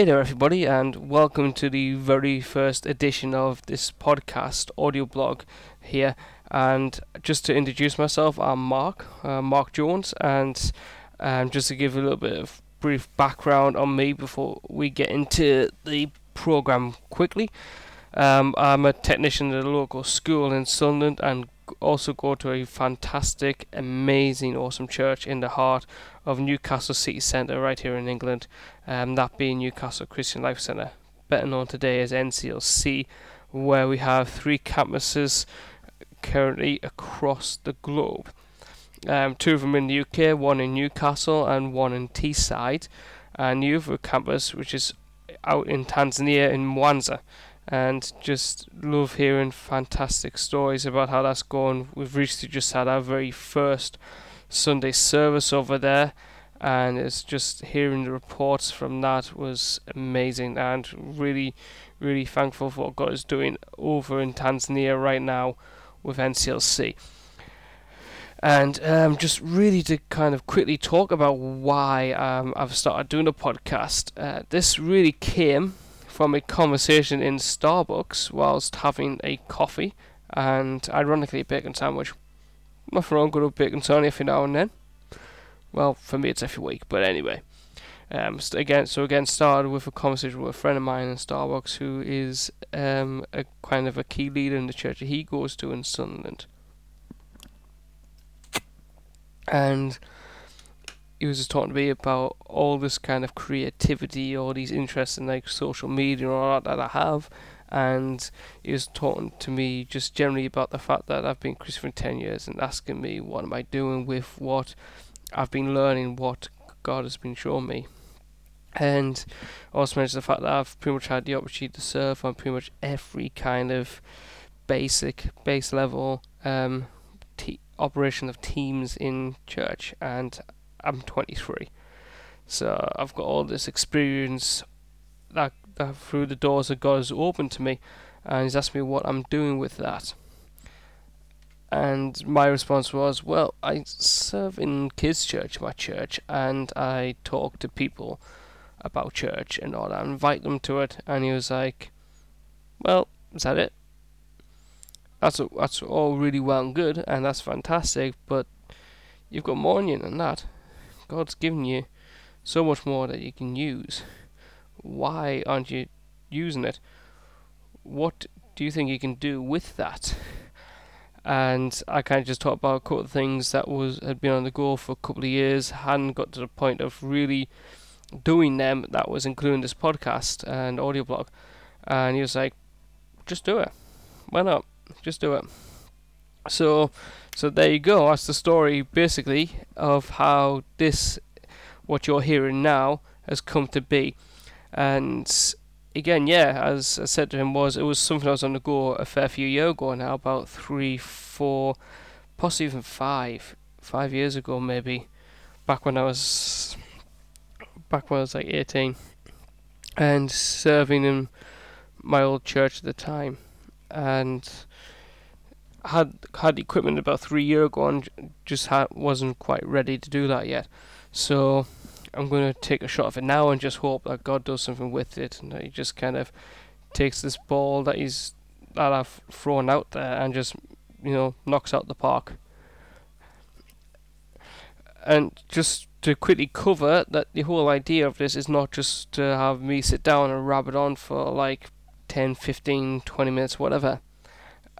Hey there, everybody, and welcome to the very first edition of this podcast audio blog here. And just to introduce myself, I'm Mark, uh, Mark Jones, and um, just to give a little bit of brief background on me before we get into the program quickly. Um, I'm a technician at a local school in Sunderland and also go to a fantastic, amazing, awesome church in the heart of Newcastle City Centre, right here in England. Um, that being Newcastle Christian Life Centre, better known today as NCLC, where we have three campuses currently across the globe. Um, two of them in the UK, one in Newcastle and one in Teesside, and the other campus, which is out in Tanzania in Mwanza and just love hearing fantastic stories about how that's going. We've recently just had our very first Sunday service over there, and it's just hearing the reports from that was amazing, and really, really thankful for what God is doing over in Tanzania right now with NCLC. And um, just really to kind of quickly talk about why um, I've started doing a podcast. Uh, this really came from a conversation in Starbucks whilst having a coffee and ironically a bacon sandwich. Nothing wrong with a and sandwich every now and then. Well, for me it's every week, but anyway. Um, again, so again, started with a conversation with a friend of mine in Starbucks who is um, a kind of a key leader in the church that he goes to in Sunderland. And he was just talking to me about all this kind of creativity, all these interests in like social media and all that that I have, and he was talking to me just generally about the fact that I've been Christian for ten years and asking me what am I doing with what I've been learning, what God has been showing me. And also mentioned the fact that I've pretty much had the opportunity to serve on pretty much every kind of basic, base level um, operation of teams in church, and I'm 23. So I've got all this experience that Uh, through the doors that God has opened to me, and He's asked me what I'm doing with that. And my response was, well, I serve in kids' church, my church, and I talk to people about church and all that, I invite them to it. And he was like, well, is that it? That's that's all really well and good, and that's fantastic, but you've got more in you than that. God's given you so much more that you can use. Why aren't you using it? What do you think you can do with that? And I kind of just talked about a couple of things that was had been on the go for a couple of years, hadn't got to the point of really doing them. That was including this podcast and audio blog. And he was like, "Just do it. Why not? Just do it." So so there you go. That's the story, basically, of how this, what you're hearing now, has come to be. And again, yeah, as I said to him, was it was something I was on the go a fair few years ago now, about three, four, possibly even five, five years ago maybe, back when I was, back when I was like 18, and serving in my old church at the time, and had had equipment about three years ago and just wasn't quite ready to do that yet. So I'm going to take a shot of it now and just hope that God does something with it and that He just kind of takes this ball that He's that I've thrown out there and just you know knocks out the park. And just to quickly cover that the whole idea of this is not just to have me sit down and rabbit on for like 10, 15, 20 minutes, whatever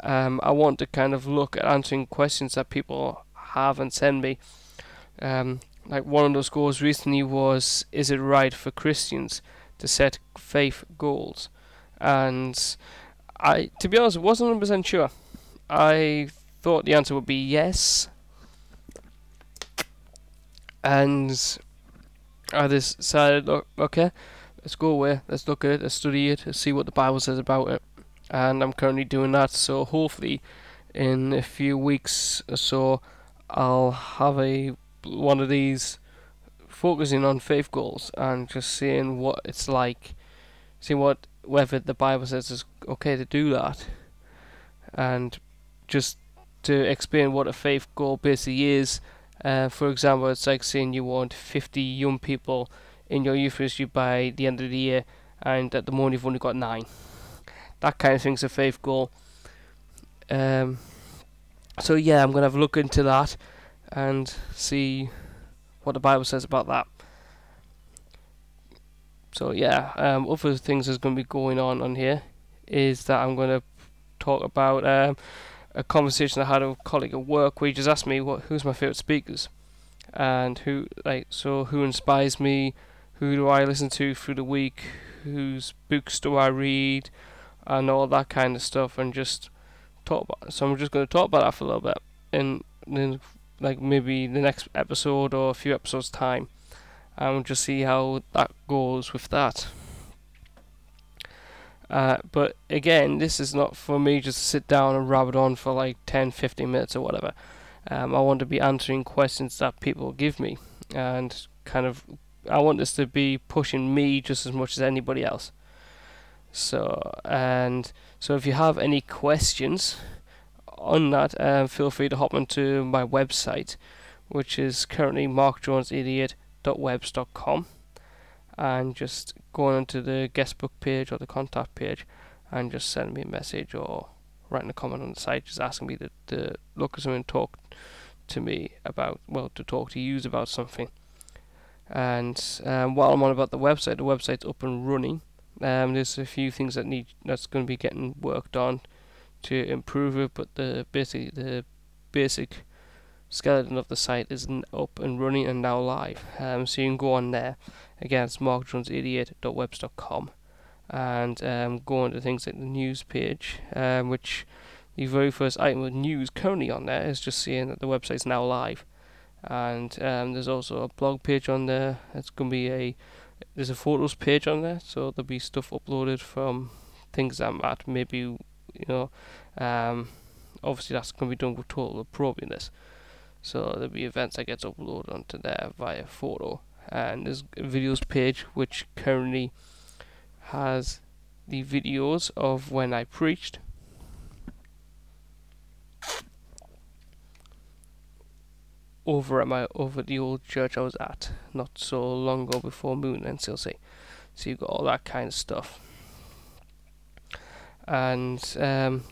um, I want to kind of look at answering questions that people have and send me. Um, like one of those goals recently was, is it right for Christians to set faith goals? And I, to be honest, wasn't 100% sure. I thought the answer would be yes. And I decided, okay, let's go away, let's look at it, let's study it, let's see what the Bible says about it and I'm currently doing that. So hopefully, in a few weeks or so, I'll have a one of these focusing on faith goals and just seeing what it's like, seeing what whether the Bible says it's okay to do that, and just to explain what a faith goal basically is. Uh, for example, it's like saying you want 50 young people in your youth history by the end of the year, and at the moment you've only got nine. That kind of thing's a faith goal. Um, so yeah, I'm gonna have a look into that and see what the Bible says about that. So yeah, um, other things that's going to be going on on here is that I'm going to talk about um, a conversation I had with a colleague at work where he just asked me what who's my favorite speakers and who like so who inspires me, who do I listen to through the week, whose books do I read, and all that kind of stuff, and just talk about. It. So I'm just going to talk about that for a little bit in in like maybe the next episode or a few episodes time and we'll just see how that goes with that. Uh, but again, this is not for me just to sit down and rabbit on for like 10, 15 minutes or whatever. Um, I want to be answering questions that people give me, and kind of, I want this to be pushing me just as much as anybody else. So, and so if you have any questions on that, uh, feel free to hop onto my website, which is currently markjones88.com webs.com and just go on to the guestbook page or the contact page and just send me a message or write in a comment on the site just asking me to, to look at something and talk to me about well to talk to you about something. And um, while I'm on about the website the website's up and running. Um, there's a few things that need that's going to be getting worked on to improve it but the basically the basic skeleton of the site is up and running and now live. Um, so you can go on there. Again, it's markjones88.webs.com and um, go on to things like the news page, um, which the very first item of news currently on there is just saying that the website's now live. And um, there's also a blog page on there. It's going to be a there's a photos page on there, so there'll be stuff uploaded from things I'm at. Maybe you know, um, obviously that's going to be done with total appropriateness. So there'll be events that gets uploaded onto there via photo. And there's a videos page which currently has the videos of when I preached. Over at my over the old church I was at not so long ago before Moon and say. So you've got all that kind of stuff. And um,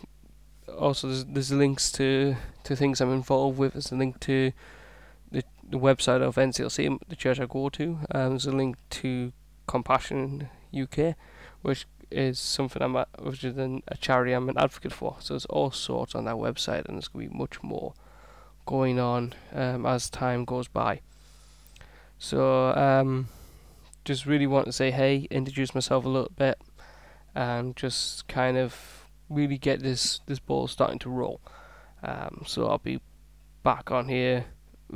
also there's, there's links to, to things I'm involved with. There's a link to the, the website of NCLC, the church I go to. Um, there's a link to Compassion UK, which is something I'm which is an, a charity I'm an advocate for. So there's all sorts on that website, and there's going to be much more going on um, as time goes by. So um, just really want to say hey, introduce myself a little bit, and just kind of really get this this ball starting to roll. Um, so I'll be back on here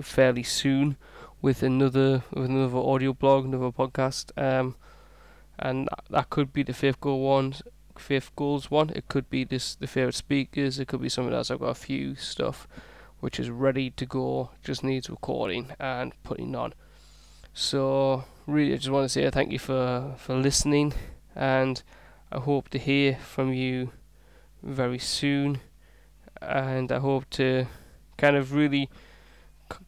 fairly soon with another with another audio blog, another podcast, um, and that could be the faith goal one, faith goals one. It could be this the favorite speakers. It could be something else. I've got a few stuff which is ready to go, just needs recording and putting on. So really, I just want to say thank you for for listening, and I hope to hear from you very soon, and I hope to kind of really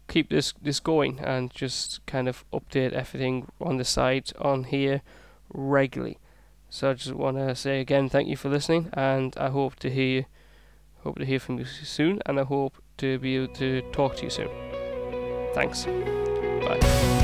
keep this this going and just kind of update everything on the site on here regularly. So I just want to say again, thank you for listening, and I hope to hear hope to hear from you soon, and I hope to be able to talk to you soon. Thanks. Bye.